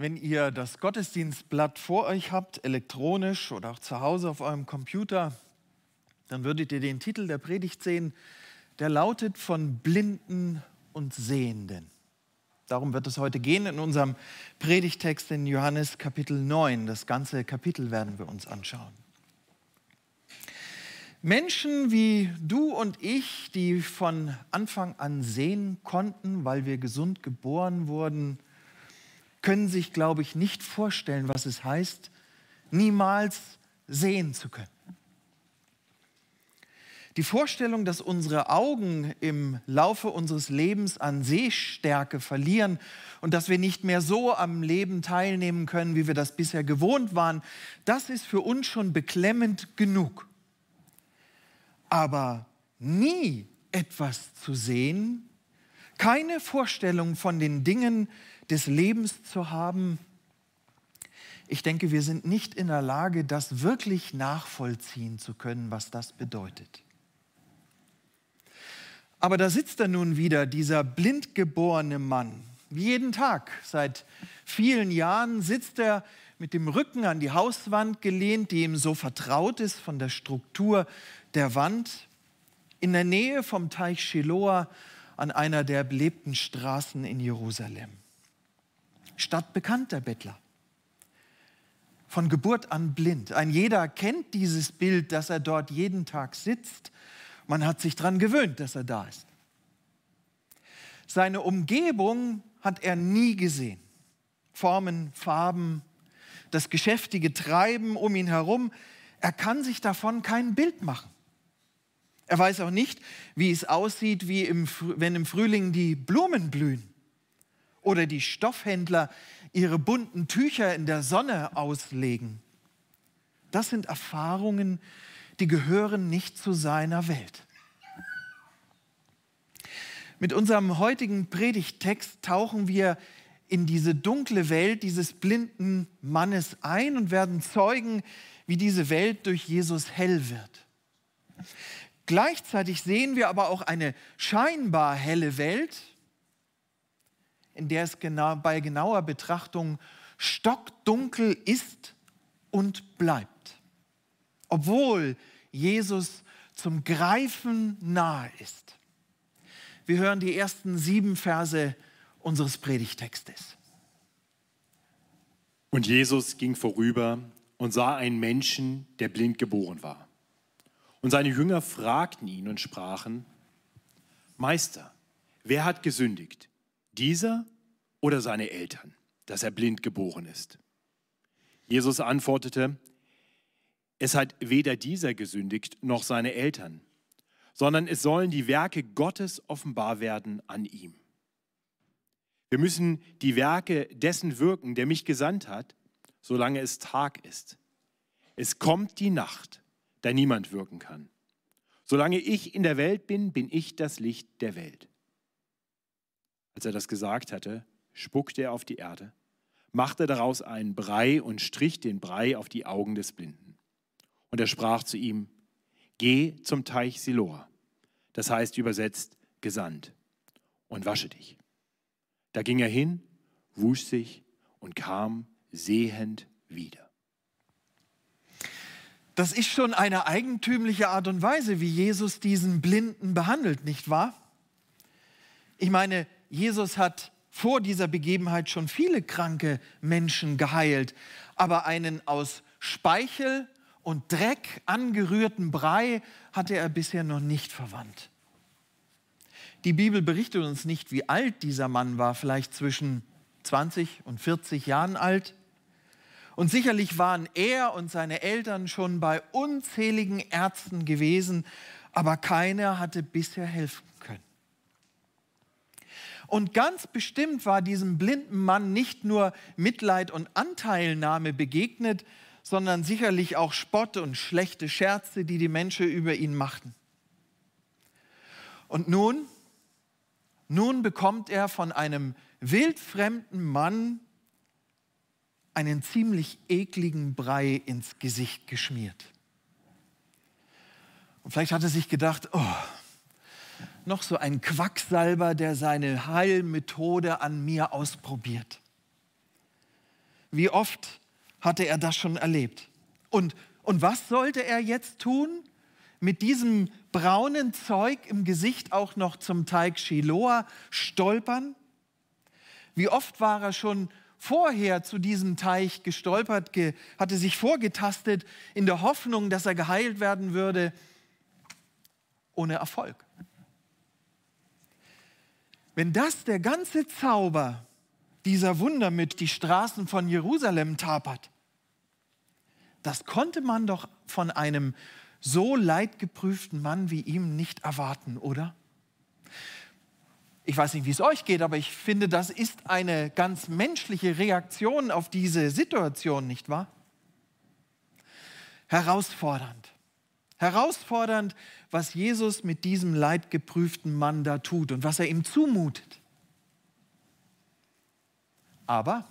wenn ihr das Gottesdienstblatt vor euch habt, elektronisch oder auch zu Hause auf eurem Computer, dann würdet ihr den Titel der Predigt sehen, der lautet von Blinden und Sehenden. Darum wird es heute gehen in unserem Predigtext in Johannes Kapitel 9. Das ganze Kapitel werden wir uns anschauen. Menschen wie du und ich, die von Anfang an sehen konnten, weil wir gesund geboren wurden, können sich, glaube ich, nicht vorstellen, was es heißt, niemals sehen zu können. Die Vorstellung, dass unsere Augen im Laufe unseres Lebens an Sehstärke verlieren und dass wir nicht mehr so am Leben teilnehmen können, wie wir das bisher gewohnt waren, das ist für uns schon beklemmend genug aber nie etwas zu sehen, keine Vorstellung von den Dingen des Lebens zu haben, ich denke, wir sind nicht in der Lage, das wirklich nachvollziehen zu können, was das bedeutet. Aber da sitzt er nun wieder, dieser blindgeborene Mann. Wie jeden Tag, seit vielen Jahren sitzt er mit dem Rücken an die Hauswand gelehnt, die ihm so vertraut ist von der Struktur der Wand in der Nähe vom Teich Shiloah an einer der belebten Straßen in Jerusalem. Stadt bekannter Bettler. Von Geburt an blind. Ein jeder kennt dieses Bild, dass er dort jeden Tag sitzt. Man hat sich daran gewöhnt, dass er da ist. Seine Umgebung hat er nie gesehen. Formen, Farben, das geschäftige Treiben um ihn herum. Er kann sich davon kein Bild machen. Er weiß auch nicht, wie es aussieht, wie im, wenn im Frühling die Blumen blühen oder die Stoffhändler ihre bunten Tücher in der Sonne auslegen. Das sind Erfahrungen, die gehören nicht zu seiner Welt. Mit unserem heutigen Predigttext tauchen wir in diese dunkle Welt dieses blinden Mannes ein und werden Zeugen, wie diese Welt durch Jesus hell wird. Gleichzeitig sehen wir aber auch eine scheinbar helle Welt, in der es genau, bei genauer Betrachtung stockdunkel ist und bleibt, obwohl Jesus zum Greifen nahe ist. Wir hören die ersten sieben Verse unseres Predigtextes. Und Jesus ging vorüber und sah einen Menschen, der blind geboren war. Und seine Jünger fragten ihn und sprachen, Meister, wer hat gesündigt, dieser oder seine Eltern, dass er blind geboren ist? Jesus antwortete, es hat weder dieser gesündigt noch seine Eltern, sondern es sollen die Werke Gottes offenbar werden an ihm. Wir müssen die Werke dessen wirken, der mich gesandt hat, solange es Tag ist. Es kommt die Nacht, da niemand wirken kann. Solange ich in der Welt bin, bin ich das Licht der Welt. Als er das gesagt hatte, spuckte er auf die Erde, machte daraus einen Brei und strich den Brei auf die Augen des Blinden. Und er sprach zu ihm, Geh zum Teich Siloa, das heißt übersetzt gesandt, und wasche dich. Da ging er hin, wusch sich und kam sehend wieder. Das ist schon eine eigentümliche Art und Weise, wie Jesus diesen Blinden behandelt, nicht wahr? Ich meine, Jesus hat vor dieser Begebenheit schon viele kranke Menschen geheilt, aber einen aus Speichel und Dreck angerührten Brei hatte er bisher noch nicht verwandt. Die Bibel berichtet uns nicht, wie alt dieser Mann war, vielleicht zwischen 20 und 40 Jahren alt. Und sicherlich waren er und seine Eltern schon bei unzähligen Ärzten gewesen, aber keiner hatte bisher helfen. Und ganz bestimmt war diesem blinden Mann nicht nur Mitleid und Anteilnahme begegnet, sondern sicherlich auch Spott und schlechte Scherze, die die Menschen über ihn machten. Und nun, nun bekommt er von einem wildfremden Mann einen ziemlich ekligen Brei ins Gesicht geschmiert. Und vielleicht hat er sich gedacht, oh, noch so ein Quacksalber, der seine Heilmethode an mir ausprobiert. Wie oft hatte er das schon erlebt? Und, und was sollte er jetzt tun? Mit diesem braunen Zeug im Gesicht auch noch zum Teig Shiloah stolpern? Wie oft war er schon vorher zu diesem Teich gestolpert, ge, hatte sich vorgetastet in der Hoffnung, dass er geheilt werden würde, ohne Erfolg. Wenn das der ganze Zauber dieser Wunder mit die Straßen von Jerusalem tapert, das konnte man doch von einem so leidgeprüften Mann wie ihm nicht erwarten, oder? Ich weiß nicht, wie es euch geht, aber ich finde, das ist eine ganz menschliche Reaktion auf diese Situation, nicht wahr? Herausfordernd. Herausfordernd, was Jesus mit diesem leidgeprüften Mann da tut und was er ihm zumutet. Aber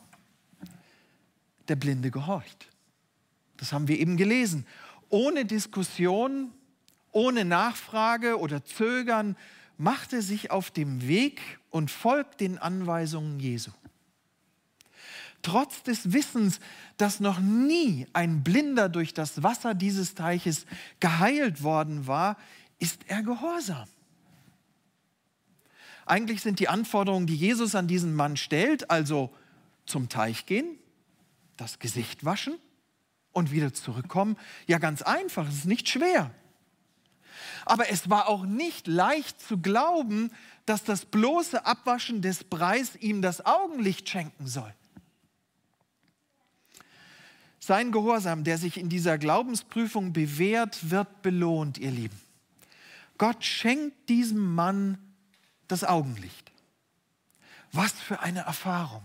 der Blinde gehorcht. Das haben wir eben gelesen. Ohne Diskussion, ohne Nachfrage oder Zögern macht er sich auf dem Weg und folgt den Anweisungen Jesu. Trotz des Wissens, dass noch nie ein Blinder durch das Wasser dieses Teiches geheilt worden war, ist er gehorsam. Eigentlich sind die Anforderungen, die Jesus an diesen Mann stellt, also zum Teich gehen, das Gesicht waschen und wieder zurückkommen, ja ganz einfach, es ist nicht schwer. Aber es war auch nicht leicht zu glauben, dass das bloße Abwaschen des Breis ihm das Augenlicht schenken soll. Sein Gehorsam, der sich in dieser Glaubensprüfung bewährt, wird belohnt, ihr Lieben. Gott schenkt diesem Mann das Augenlicht. Was für eine Erfahrung.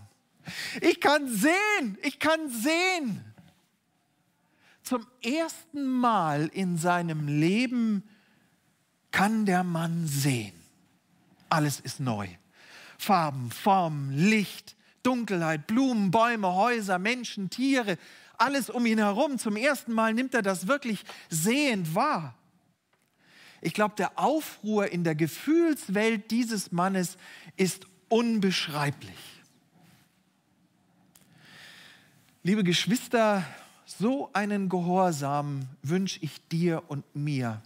Ich kann sehen, ich kann sehen. Zum ersten Mal in seinem Leben kann der Mann sehen. Alles ist neu. Farben, Formen, Licht, Dunkelheit, Blumen, Bäume, Häuser, Menschen, Tiere, alles um ihn herum. Zum ersten Mal nimmt er das wirklich sehend wahr. Ich glaube, der Aufruhr in der Gefühlswelt dieses Mannes ist unbeschreiblich. Liebe Geschwister, so einen Gehorsam wünsche ich dir und mir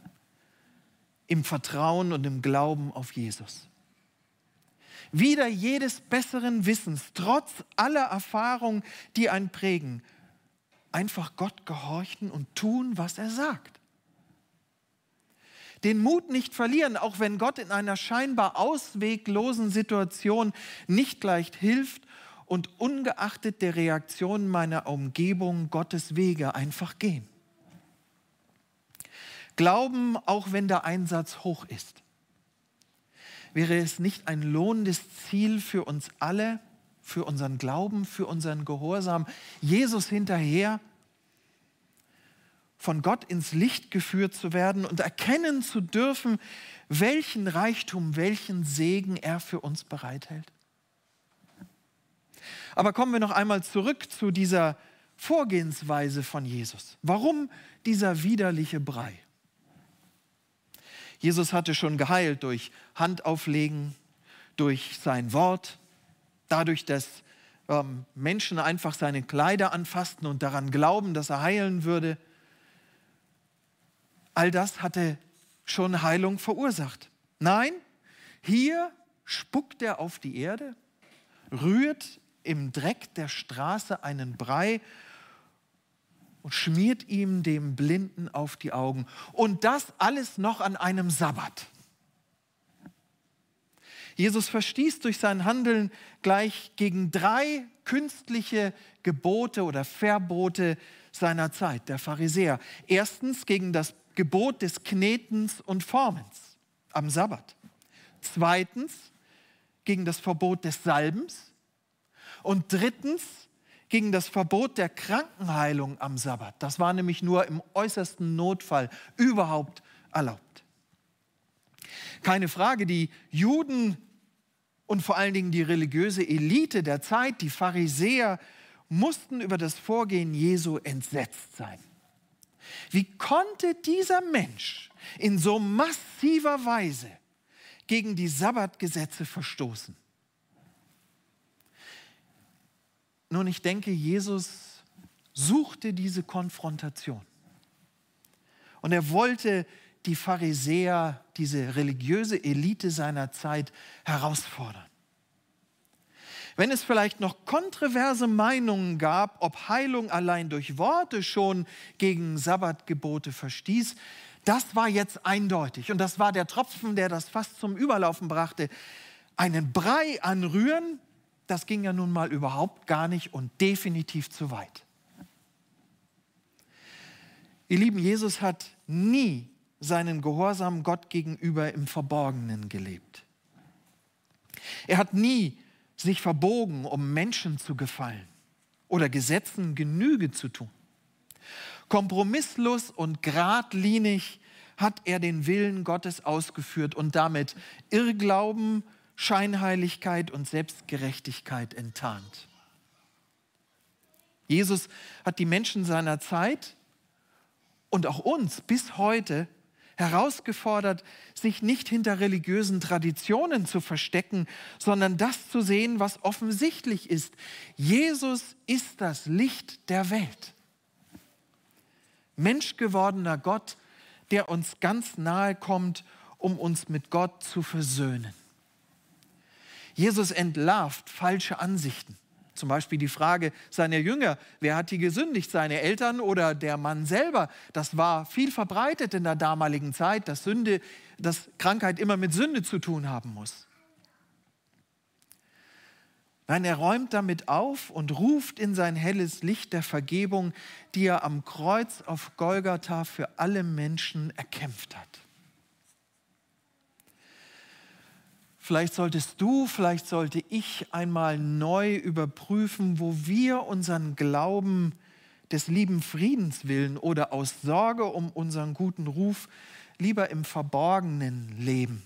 im Vertrauen und im Glauben auf Jesus. Wieder jedes besseren Wissens, trotz aller Erfahrungen, die einen prägen, einfach Gott gehorchen und tun, was er sagt. Den Mut nicht verlieren, auch wenn Gott in einer scheinbar ausweglosen Situation nicht gleich hilft und ungeachtet der Reaktion meiner Umgebung Gottes Wege einfach gehen. Glauben, auch wenn der Einsatz hoch ist. Wäre es nicht ein lohnendes Ziel für uns alle, für unseren Glauben, für unseren Gehorsam, Jesus hinterher, von Gott ins Licht geführt zu werden und erkennen zu dürfen, welchen Reichtum, welchen Segen er für uns bereithält? Aber kommen wir noch einmal zurück zu dieser Vorgehensweise von Jesus. Warum dieser widerliche Brei? Jesus hatte schon geheilt durch Handauflegen, durch sein Wort, dadurch, dass ähm, Menschen einfach seine Kleider anfassten und daran glauben, dass er heilen würde. All das hatte schon Heilung verursacht. Nein, hier spuckt er auf die Erde, rührt im Dreck der Straße einen Brei und schmiert ihm dem Blinden auf die Augen. Und das alles noch an einem Sabbat. Jesus verstieß durch sein Handeln gleich gegen drei künstliche Gebote oder Verbote seiner Zeit, der Pharisäer. Erstens gegen das Gebot des Knetens und Formens am Sabbat. Zweitens gegen das Verbot des Salbens. Und drittens gegen das Verbot der Krankenheilung am Sabbat. Das war nämlich nur im äußersten Notfall überhaupt erlaubt. Keine Frage, die Juden und vor allen Dingen die religiöse Elite der Zeit, die Pharisäer, mussten über das Vorgehen Jesu entsetzt sein. Wie konnte dieser Mensch in so massiver Weise gegen die Sabbatgesetze verstoßen? Nun, ich denke, Jesus suchte diese Konfrontation. Und er wollte die Pharisäer, diese religiöse Elite seiner Zeit herausfordern. Wenn es vielleicht noch kontroverse Meinungen gab, ob Heilung allein durch Worte schon gegen Sabbatgebote verstieß, das war jetzt eindeutig. Und das war der Tropfen, der das fast zum Überlaufen brachte. Einen Brei anrühren, das ging ja nun mal überhaupt gar nicht und definitiv zu weit. Ihr Lieben, Jesus hat nie seinen Gehorsam Gott gegenüber im Verborgenen gelebt. Er hat nie sich verbogen, um Menschen zu gefallen oder Gesetzen Genüge zu tun. Kompromisslos und geradlinig hat er den Willen Gottes ausgeführt und damit Irrglauben, Scheinheiligkeit und Selbstgerechtigkeit enttarnt. Jesus hat die Menschen seiner Zeit und auch uns bis heute herausgefordert, sich nicht hinter religiösen Traditionen zu verstecken, sondern das zu sehen, was offensichtlich ist. Jesus ist das Licht der Welt. Menschgewordener Gott, der uns ganz nahe kommt, um uns mit Gott zu versöhnen. Jesus entlarvt falsche Ansichten. Zum Beispiel die Frage seiner Jünger, wer hat die gesündigt, seine Eltern oder der Mann selber? Das war viel verbreitet in der damaligen Zeit, dass Sünde, dass Krankheit immer mit Sünde zu tun haben muss. Nein, er räumt damit auf und ruft in sein helles Licht der Vergebung, die er am Kreuz auf Golgatha für alle Menschen erkämpft hat. Vielleicht solltest du, vielleicht sollte ich einmal neu überprüfen, wo wir unseren Glauben des lieben Friedens willen oder aus Sorge um unseren guten Ruf lieber im Verborgenen leben.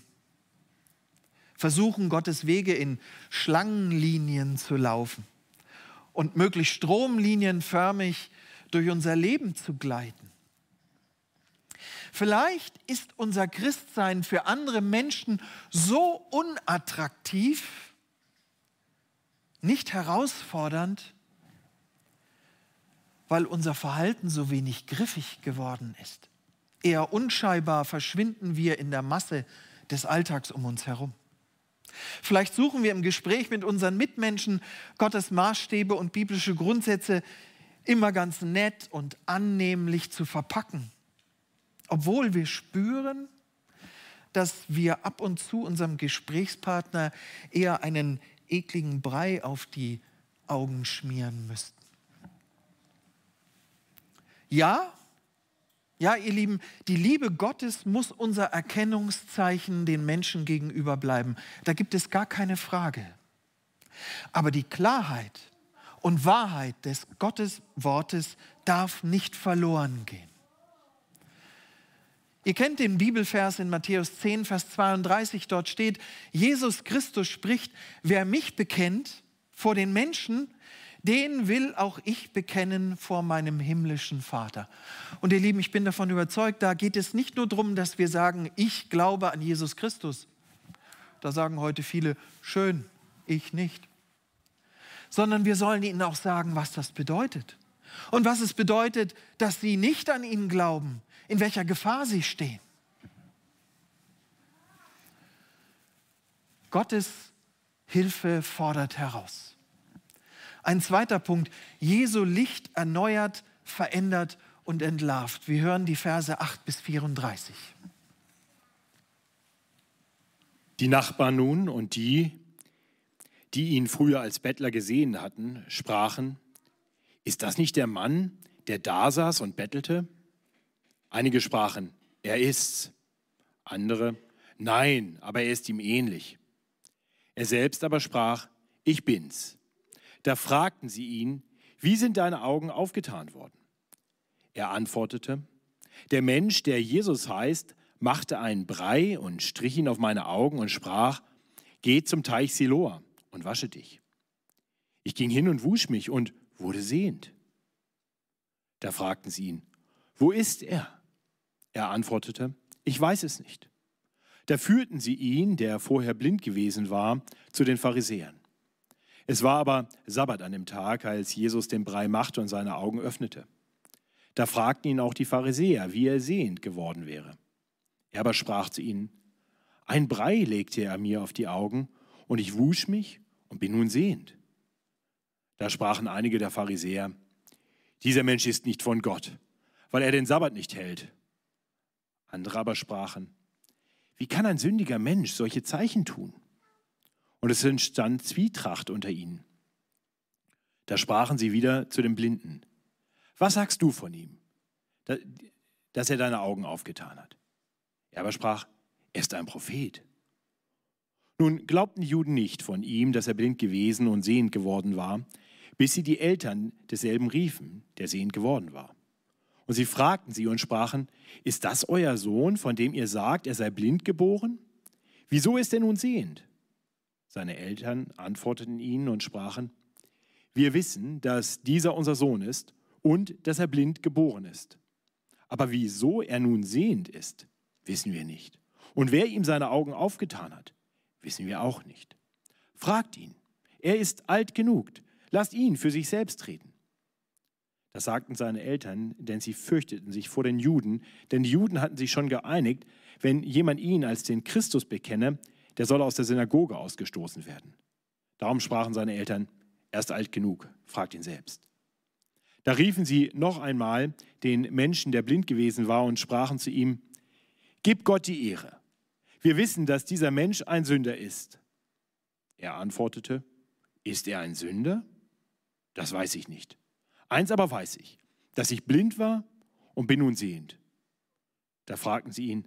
Versuchen, Gottes Wege in Schlangenlinien zu laufen und möglichst stromlinienförmig durch unser Leben zu gleiten. Vielleicht ist unser Christsein für andere Menschen so unattraktiv, nicht herausfordernd, weil unser Verhalten so wenig griffig geworden ist. Eher unscheinbar verschwinden wir in der Masse des Alltags um uns herum. Vielleicht suchen wir im Gespräch mit unseren Mitmenschen Gottes Maßstäbe und biblische Grundsätze immer ganz nett und annehmlich zu verpacken obwohl wir spüren, dass wir ab und zu unserem Gesprächspartner eher einen ekligen Brei auf die Augen schmieren müssten. Ja, ja, ihr Lieben, die Liebe Gottes muss unser Erkennungszeichen den Menschen gegenüber bleiben. Da gibt es gar keine Frage. Aber die Klarheit und Wahrheit des Gottes Wortes darf nicht verloren gehen. Ihr kennt den Bibelvers in Matthäus 10, Vers 32, dort steht, Jesus Christus spricht, wer mich bekennt vor den Menschen, den will auch ich bekennen vor meinem himmlischen Vater. Und ihr Lieben, ich bin davon überzeugt, da geht es nicht nur darum, dass wir sagen, ich glaube an Jesus Christus. Da sagen heute viele, schön, ich nicht. Sondern wir sollen ihnen auch sagen, was das bedeutet. Und was es bedeutet, dass sie nicht an ihn glauben, in welcher Gefahr sie stehen. Gottes Hilfe fordert heraus. Ein zweiter Punkt, Jesu Licht erneuert, verändert und entlarvt. Wir hören die Verse 8 bis 34. Die Nachbarn nun und die, die ihn früher als Bettler gesehen hatten, sprachen, ist das nicht der Mann, der da saß und bettelte? Einige sprachen, er ist's. Andere, nein, aber er ist ihm ähnlich. Er selbst aber sprach, ich bin's. Da fragten sie ihn, wie sind deine Augen aufgetan worden? Er antwortete, der Mensch, der Jesus heißt, machte einen Brei und strich ihn auf meine Augen und sprach, geh zum Teich Siloa und wasche dich. Ich ging hin und wusch mich und wurde sehend. Da fragten sie ihn, wo ist er? Er antwortete, ich weiß es nicht. Da führten sie ihn, der vorher blind gewesen war, zu den Pharisäern. Es war aber Sabbat an dem Tag, als Jesus den Brei machte und seine Augen öffnete. Da fragten ihn auch die Pharisäer, wie er sehend geworden wäre. Er aber sprach zu ihnen, ein Brei legte er mir auf die Augen, und ich wusch mich und bin nun sehend. Da sprachen einige der Pharisäer, dieser Mensch ist nicht von Gott, weil er den Sabbat nicht hält. Andere aber sprachen, wie kann ein sündiger Mensch solche Zeichen tun? Und es entstand Zwietracht unter ihnen. Da sprachen sie wieder zu dem Blinden, was sagst du von ihm, dass er deine Augen aufgetan hat? Er aber sprach, er ist ein Prophet. Nun glaubten die Juden nicht von ihm, dass er blind gewesen und sehend geworden war, bis sie die Eltern desselben riefen, der sehend geworden war. Und sie fragten sie und sprachen, ist das euer Sohn, von dem ihr sagt, er sei blind geboren? Wieso ist er nun sehend? Seine Eltern antworteten ihnen und sprachen, wir wissen, dass dieser unser Sohn ist und dass er blind geboren ist. Aber wieso er nun sehend ist, wissen wir nicht. Und wer ihm seine Augen aufgetan hat, wissen wir auch nicht. Fragt ihn. Er ist alt genug. Lasst ihn für sich selbst reden. Das sagten seine Eltern, denn sie fürchteten sich vor den Juden, denn die Juden hatten sich schon geeinigt, wenn jemand ihn als den Christus bekenne, der soll aus der Synagoge ausgestoßen werden. Darum sprachen seine Eltern, er ist alt genug, fragt ihn selbst. Da riefen sie noch einmal den Menschen, der blind gewesen war, und sprachen zu ihm, Gib Gott die Ehre. Wir wissen, dass dieser Mensch ein Sünder ist. Er antwortete, Ist er ein Sünder? Das weiß ich nicht. Eins aber weiß ich, dass ich blind war und bin nun sehend. Da fragten sie ihn,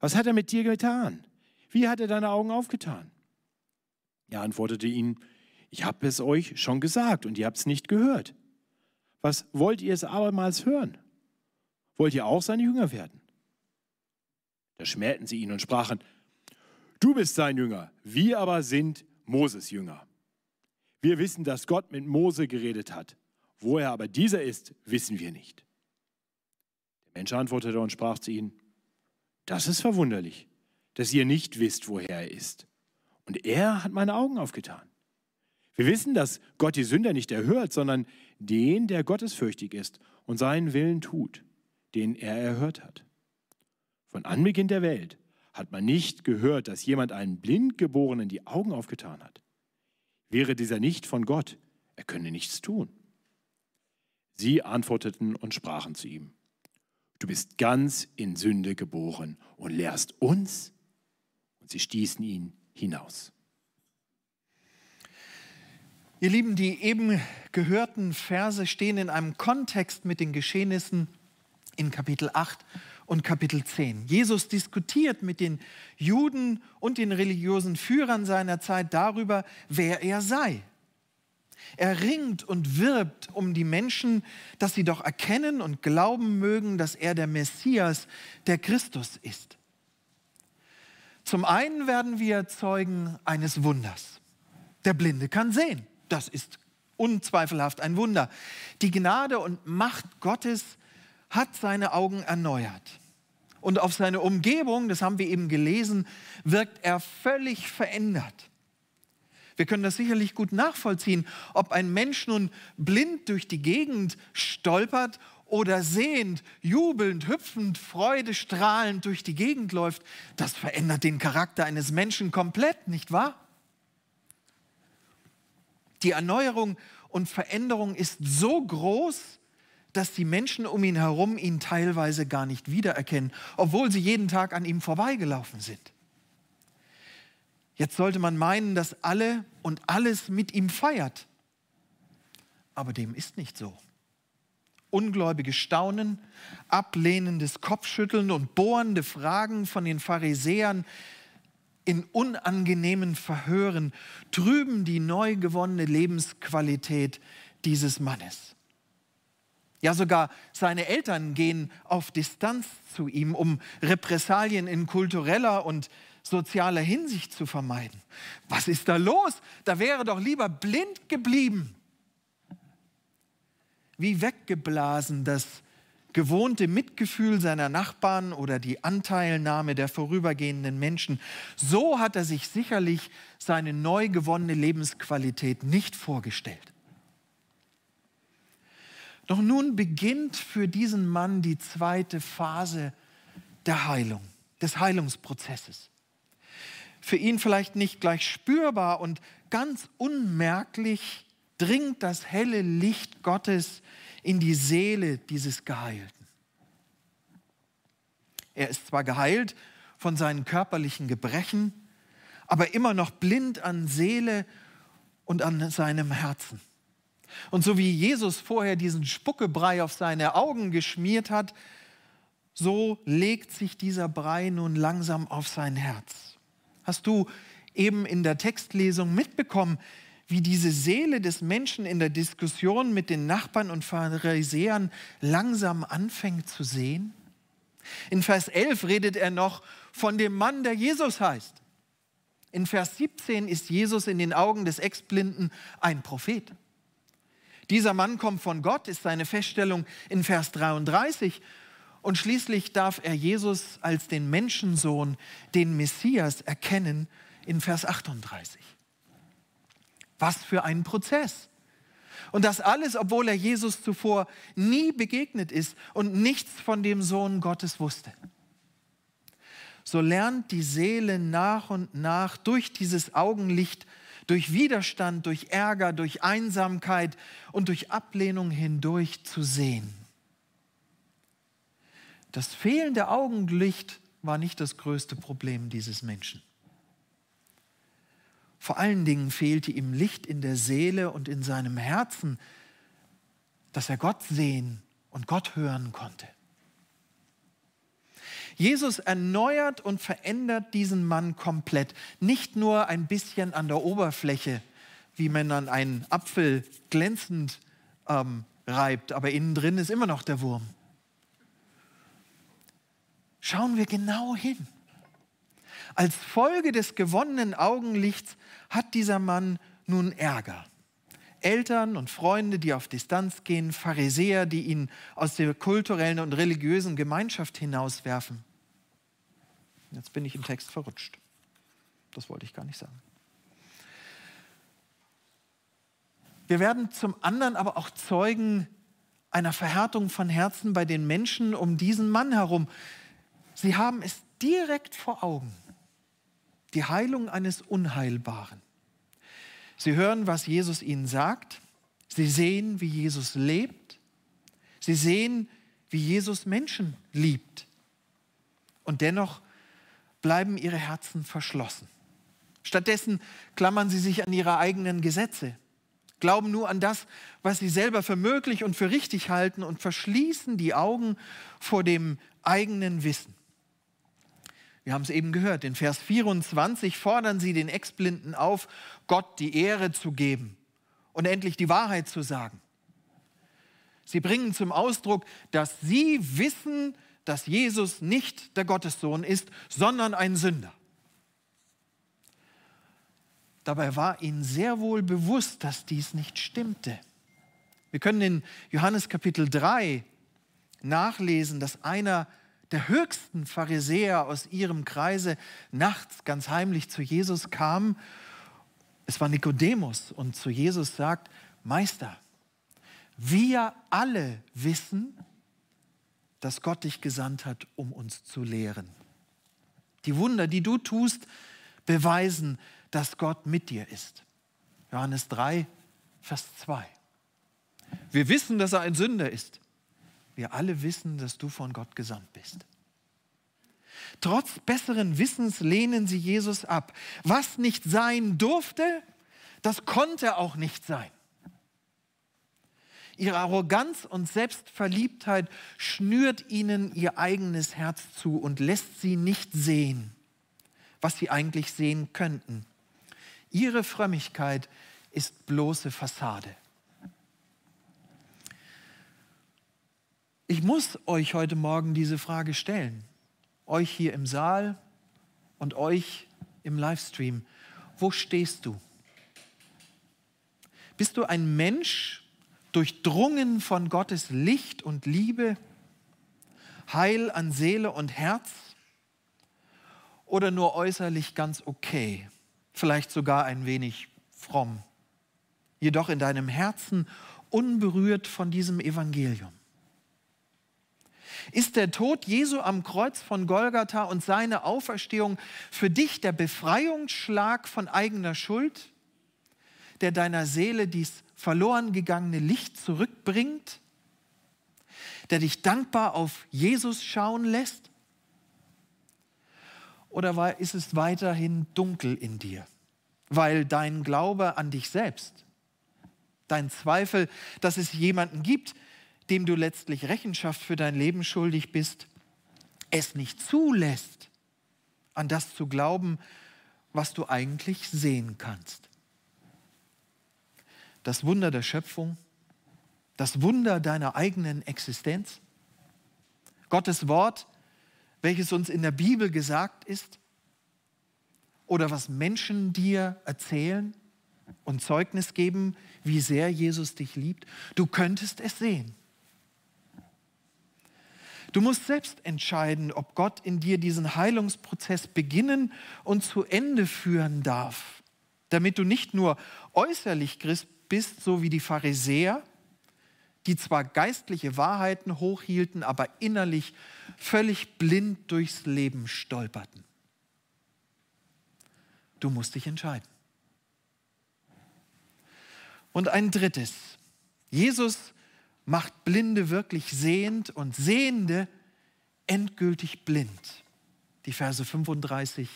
was hat er mit dir getan? Wie hat er deine Augen aufgetan? Er antwortete ihnen, ich habe es euch schon gesagt und ihr habt es nicht gehört. Was wollt ihr es abermals hören? Wollt ihr auch seine Jünger werden? Da schmähten sie ihn und sprachen, du bist sein Jünger, wir aber sind Moses Jünger. Wir wissen, dass Gott mit Mose geredet hat. Wo er aber dieser ist, wissen wir nicht. Der Mensch antwortete und sprach zu ihnen, das ist verwunderlich, dass ihr nicht wisst, woher er ist. Und er hat meine Augen aufgetan. Wir wissen, dass Gott die Sünder nicht erhört, sondern den, der gottesfürchtig ist und seinen Willen tut, den er erhört hat. Von Anbeginn der Welt hat man nicht gehört, dass jemand einen Blindgeborenen die Augen aufgetan hat. Wäre dieser nicht von Gott, er könne nichts tun. Sie antworteten und sprachen zu ihm, du bist ganz in Sünde geboren und lehrst uns? Und sie stießen ihn hinaus. Ihr Lieben, die eben gehörten Verse stehen in einem Kontext mit den Geschehnissen in Kapitel 8 und Kapitel 10. Jesus diskutiert mit den Juden und den religiösen Führern seiner Zeit darüber, wer er sei. Er ringt und wirbt um die Menschen, dass sie doch erkennen und glauben mögen, dass er der Messias, der Christus ist. Zum einen werden wir Zeugen eines Wunders. Der Blinde kann sehen. Das ist unzweifelhaft ein Wunder. Die Gnade und Macht Gottes hat seine Augen erneuert und auf seine Umgebung, das haben wir eben gelesen, wirkt er völlig verändert. Wir können das sicherlich gut nachvollziehen, ob ein Mensch nun blind durch die Gegend stolpert oder sehend, jubelnd, hüpfend, freudestrahlend durch die Gegend läuft. Das verändert den Charakter eines Menschen komplett, nicht wahr? Die Erneuerung und Veränderung ist so groß, dass die Menschen um ihn herum ihn teilweise gar nicht wiedererkennen, obwohl sie jeden Tag an ihm vorbeigelaufen sind. Jetzt sollte man meinen, dass alle und alles mit ihm feiert. Aber dem ist nicht so. Ungläubige Staunen, ablehnendes Kopfschütteln und bohrende Fragen von den Pharisäern in unangenehmen Verhören trüben die neu gewonnene Lebensqualität dieses Mannes. Ja, sogar seine Eltern gehen auf Distanz zu ihm, um Repressalien in kultureller und sozialer Hinsicht zu vermeiden. Was ist da los? Da wäre doch lieber blind geblieben. Wie weggeblasen, dass gewohnte Mitgefühl seiner Nachbarn oder die Anteilnahme der vorübergehenden Menschen, so hat er sich sicherlich seine neu gewonnene Lebensqualität nicht vorgestellt. Doch nun beginnt für diesen Mann die zweite Phase der Heilung, des Heilungsprozesses. Für ihn vielleicht nicht gleich spürbar und ganz unmerklich dringt das helle Licht Gottes in die Seele dieses Geheilten. Er ist zwar geheilt von seinen körperlichen Gebrechen, aber immer noch blind an Seele und an seinem Herzen. Und so wie Jesus vorher diesen Spuckebrei auf seine Augen geschmiert hat, so legt sich dieser Brei nun langsam auf sein Herz. Hast du eben in der Textlesung mitbekommen, wie diese Seele des Menschen in der Diskussion mit den Nachbarn und Pharisäern langsam anfängt zu sehen? In Vers 11 redet er noch von dem Mann, der Jesus heißt. In Vers 17 ist Jesus in den Augen des Ex-Blinden ein Prophet. Dieser Mann kommt von Gott, ist seine Feststellung in Vers 33. Und schließlich darf er Jesus als den Menschensohn, den Messias erkennen in Vers 38. Was für ein Prozess. Und das alles, obwohl er Jesus zuvor nie begegnet ist und nichts von dem Sohn Gottes wusste. So lernt die Seele nach und nach durch dieses Augenlicht, durch Widerstand, durch Ärger, durch Einsamkeit und durch Ablehnung hindurch zu sehen. Das fehlende Augenlicht war nicht das größte Problem dieses Menschen. Vor allen Dingen fehlte ihm Licht in der Seele und in seinem Herzen, dass er Gott sehen und Gott hören konnte. Jesus erneuert und verändert diesen Mann komplett, nicht nur ein bisschen an der Oberfläche, wie man dann einen Apfel glänzend ähm, reibt, aber innen drin ist immer noch der Wurm. Schauen wir genau hin. Als Folge des gewonnenen Augenlichts hat dieser Mann nun Ärger. Eltern und Freunde, die auf Distanz gehen, Pharisäer, die ihn aus der kulturellen und religiösen Gemeinschaft hinauswerfen. Jetzt bin ich im Text verrutscht. Das wollte ich gar nicht sagen. Wir werden zum anderen aber auch Zeugen einer Verhärtung von Herzen bei den Menschen um diesen Mann herum. Sie haben es direkt vor Augen die Heilung eines Unheilbaren. Sie hören, was Jesus ihnen sagt. Sie sehen, wie Jesus lebt. Sie sehen, wie Jesus Menschen liebt. Und dennoch bleiben ihre Herzen verschlossen. Stattdessen klammern sie sich an ihre eigenen Gesetze, glauben nur an das, was sie selber für möglich und für richtig halten und verschließen die Augen vor dem eigenen Wissen. Wir haben es eben gehört, in Vers 24 fordern sie den Ex-Blinden auf, Gott die Ehre zu geben und endlich die Wahrheit zu sagen. Sie bringen zum Ausdruck, dass sie wissen, dass Jesus nicht der Gottessohn ist, sondern ein Sünder. Dabei war ihnen sehr wohl bewusst, dass dies nicht stimmte. Wir können in Johannes Kapitel 3 nachlesen, dass einer der höchsten Pharisäer aus ihrem Kreise nachts ganz heimlich zu Jesus kam. Es war Nikodemus und zu Jesus sagt, Meister, wir alle wissen, dass Gott dich gesandt hat, um uns zu lehren. Die Wunder, die du tust, beweisen, dass Gott mit dir ist. Johannes 3, Vers 2. Wir wissen, dass er ein Sünder ist. Wir alle wissen, dass du von Gott gesandt bist. Trotz besseren Wissens lehnen sie Jesus ab. Was nicht sein durfte, das konnte auch nicht sein. Ihre Arroganz und Selbstverliebtheit schnürt ihnen ihr eigenes Herz zu und lässt sie nicht sehen, was sie eigentlich sehen könnten. Ihre Frömmigkeit ist bloße Fassade. Ich muss euch heute Morgen diese Frage stellen, euch hier im Saal und euch im Livestream. Wo stehst du? Bist du ein Mensch, durchdrungen von Gottes Licht und Liebe? Heil an Seele und Herz oder nur äußerlich ganz okay, vielleicht sogar ein wenig fromm, jedoch in deinem Herzen unberührt von diesem Evangelium? Ist der Tod Jesu am Kreuz von Golgatha und seine Auferstehung für dich der Befreiungsschlag von eigener Schuld, der deiner Seele dies verloren gegangene Licht zurückbringt, der dich dankbar auf Jesus schauen lässt? Oder ist es weiterhin dunkel in dir, weil dein Glaube an dich selbst, dein Zweifel, dass es jemanden gibt, dem du letztlich Rechenschaft für dein Leben schuldig bist, es nicht zulässt, an das zu glauben, was du eigentlich sehen kannst. Das Wunder der Schöpfung, das Wunder deiner eigenen Existenz, Gottes Wort, welches uns in der Bibel gesagt ist, oder was Menschen dir erzählen und Zeugnis geben, wie sehr Jesus dich liebt, du könntest es sehen. Du musst selbst entscheiden, ob Gott in dir diesen Heilungsprozess beginnen und zu Ende führen darf, damit du nicht nur äußerlich Christ bist, so wie die Pharisäer, die zwar geistliche Wahrheiten hochhielten, aber innerlich völlig blind durchs Leben stolperten. Du musst dich entscheiden. Und ein drittes. Jesus macht Blinde wirklich sehend und Sehende endgültig blind. Die Verse 35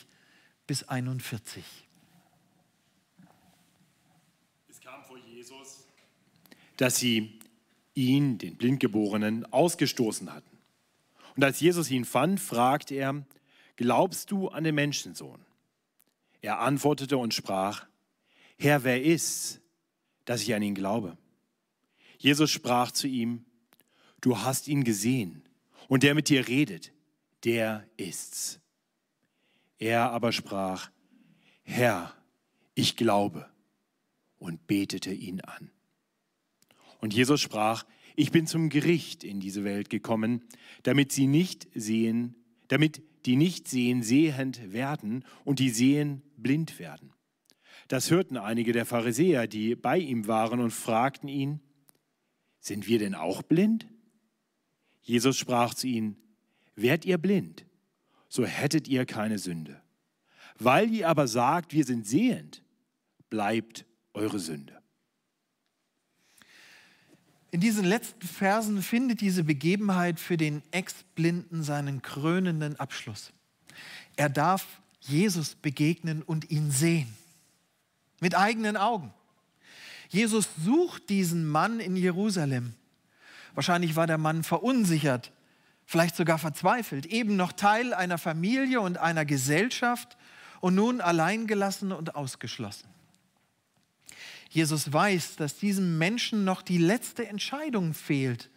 bis 41. Es kam vor Jesus, dass sie ihn, den Blindgeborenen, ausgestoßen hatten. Und als Jesus ihn fand, fragte er, glaubst du an den Menschensohn? Er antwortete und sprach, Herr, wer ist's, dass ich an ihn glaube? Jesus sprach zu ihm, du hast ihn gesehen und der mit dir redet, der ist's. Er aber sprach, Herr, ich glaube und betete ihn an. Und Jesus sprach, ich bin zum Gericht in diese Welt gekommen, damit sie nicht sehen, damit die nicht sehen sehend werden und die sehen blind werden. Das hörten einige der Pharisäer, die bei ihm waren und fragten ihn, sind wir denn auch blind? Jesus sprach zu ihnen, Wärt ihr blind, so hättet ihr keine Sünde. Weil ihr aber sagt, wir sind sehend, bleibt eure Sünde. In diesen letzten Versen findet diese Begebenheit für den Ex-Blinden seinen krönenden Abschluss. Er darf Jesus begegnen und ihn sehen. Mit eigenen Augen. Jesus sucht diesen Mann in Jerusalem. Wahrscheinlich war der Mann verunsichert, vielleicht sogar verzweifelt, eben noch Teil einer Familie und einer Gesellschaft und nun alleingelassen und ausgeschlossen. Jesus weiß, dass diesem Menschen noch die letzte Entscheidung fehlt.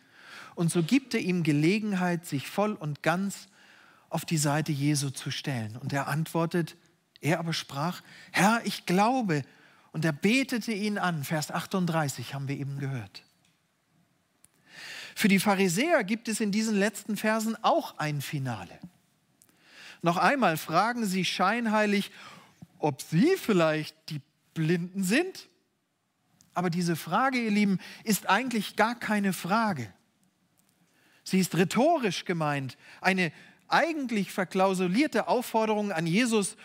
Und so gibt er ihm Gelegenheit, sich voll und ganz auf die Seite Jesu zu stellen. Und er antwortet, er aber sprach, Herr, ich glaube, und er betete ihn an. Vers 38 haben wir eben gehört. Für die Pharisäer gibt es in diesen letzten Versen auch ein Finale. Noch einmal fragen sie scheinheilig, ob sie vielleicht die Blinden sind. Aber diese Frage, ihr Lieben, ist eigentlich gar keine Frage. Sie ist rhetorisch gemeint, eine eigentlich verklausulierte Aufforderung an Jesus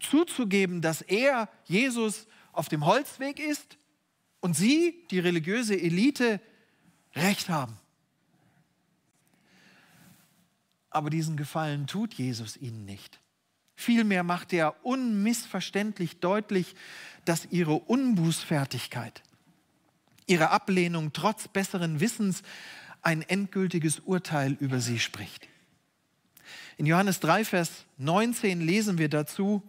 zuzugeben, dass er, Jesus, auf dem Holzweg ist und sie, die religiöse Elite, recht haben. Aber diesen Gefallen tut Jesus ihnen nicht. Vielmehr macht er unmissverständlich deutlich, dass ihre Unbußfertigkeit, ihre Ablehnung trotz besseren Wissens ein endgültiges Urteil über sie spricht. In Johannes 3, Vers 19 lesen wir dazu,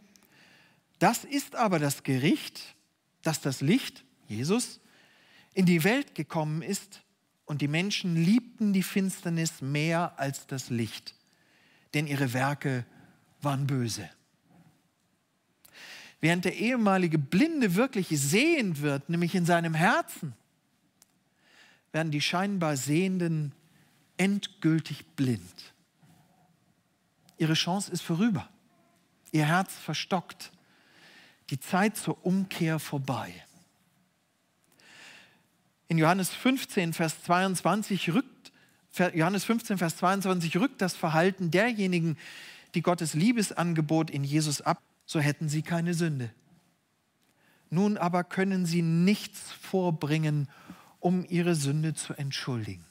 das ist aber das Gericht, dass das Licht, Jesus, in die Welt gekommen ist und die Menschen liebten die Finsternis mehr als das Licht, denn ihre Werke waren böse. Während der ehemalige Blinde wirklich sehend wird, nämlich in seinem Herzen, werden die scheinbar Sehenden endgültig blind ihre Chance ist vorüber. Ihr Herz verstockt. Die Zeit zur Umkehr vorbei. In Johannes 15, Vers 22 rückt, Johannes 15, Vers 22 rückt das Verhalten derjenigen, die Gottes Liebesangebot in Jesus ab, so hätten sie keine Sünde. Nun aber können sie nichts vorbringen, um ihre Sünde zu entschuldigen.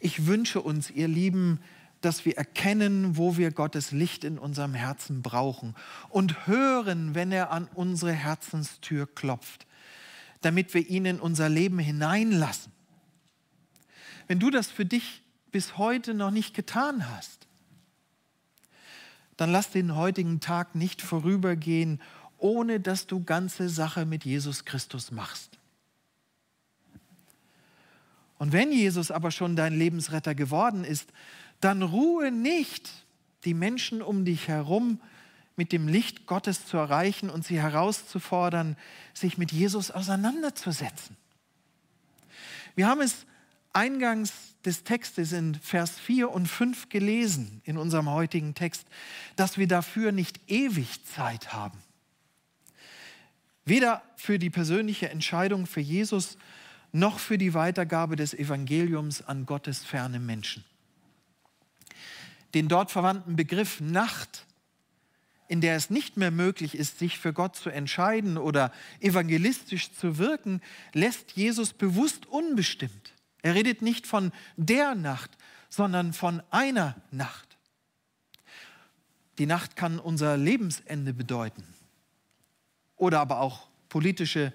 Ich wünsche uns, ihr Lieben, dass wir erkennen, wo wir Gottes Licht in unserem Herzen brauchen und hören, wenn er an unsere Herzenstür klopft, damit wir ihn in unser Leben hineinlassen. Wenn du das für dich bis heute noch nicht getan hast, dann lass den heutigen Tag nicht vorübergehen, ohne dass du ganze Sache mit Jesus Christus machst. Und wenn Jesus aber schon dein Lebensretter geworden ist, dann ruhe nicht, die Menschen um dich herum mit dem Licht Gottes zu erreichen und sie herauszufordern, sich mit Jesus auseinanderzusetzen. Wir haben es eingangs des Textes in Vers 4 und 5 gelesen, in unserem heutigen Text, dass wir dafür nicht ewig Zeit haben. Weder für die persönliche Entscheidung für Jesus noch für die Weitergabe des Evangeliums an Gottes ferne Menschen. Den dort verwandten Begriff Nacht, in der es nicht mehr möglich ist, sich für Gott zu entscheiden oder evangelistisch zu wirken, lässt Jesus bewusst unbestimmt. Er redet nicht von der Nacht, sondern von einer Nacht. Die Nacht kann unser Lebensende bedeuten oder aber auch politische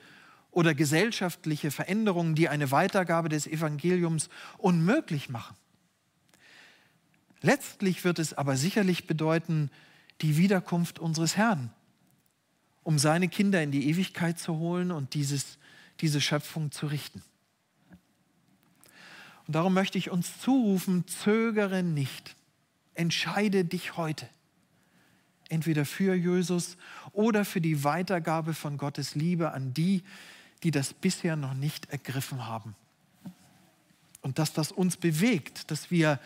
oder gesellschaftliche Veränderungen, die eine Weitergabe des Evangeliums unmöglich machen. Letztlich wird es aber sicherlich bedeuten, die Wiederkunft unseres Herrn, um seine Kinder in die Ewigkeit zu holen und dieses, diese Schöpfung zu richten. Und darum möchte ich uns zurufen, zögere nicht, entscheide dich heute. Entweder für Jesus oder für die Weitergabe von Gottes Liebe an die, die das bisher noch nicht ergriffen haben. Und dass das uns bewegt, dass wir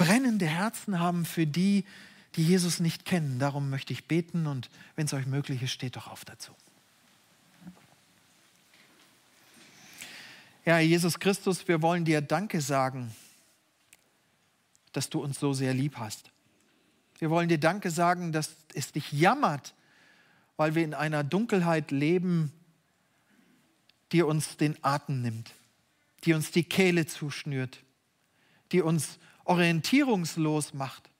brennende Herzen haben für die, die Jesus nicht kennen. Darum möchte ich beten und wenn es euch möglich ist, steht doch auf dazu. Ja, Jesus Christus, wir wollen dir Danke sagen, dass du uns so sehr lieb hast. Wir wollen dir Danke sagen, dass es dich jammert, weil wir in einer Dunkelheit leben, die uns den Atem nimmt, die uns die Kehle zuschnürt, die uns orientierungslos macht,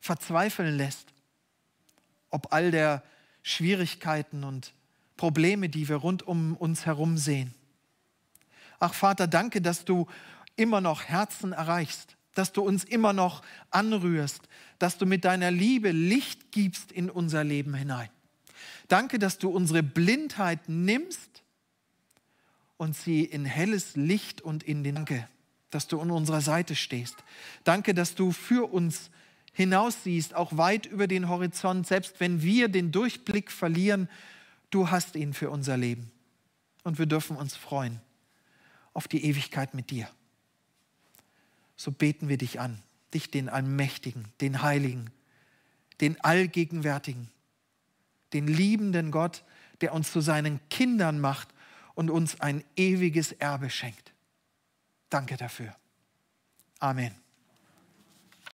verzweifeln lässt, ob all der Schwierigkeiten und Probleme, die wir rund um uns herum sehen. Ach Vater, danke, dass du immer noch Herzen erreichst, dass du uns immer noch anrührst, dass du mit deiner Liebe Licht gibst in unser Leben hinein. Danke, dass du unsere Blindheit nimmst und sie in helles Licht und in den Danke, dass du an unserer Seite stehst. Danke, dass du für uns hinaussiehst, auch weit über den Horizont, selbst wenn wir den Durchblick verlieren, du hast ihn für unser Leben. Und wir dürfen uns freuen auf die Ewigkeit mit dir. So beten wir dich an, dich den Allmächtigen, den Heiligen, den Allgegenwärtigen, den liebenden Gott, der uns zu seinen Kindern macht und uns ein ewiges Erbe schenkt. Danke dafür. Amen.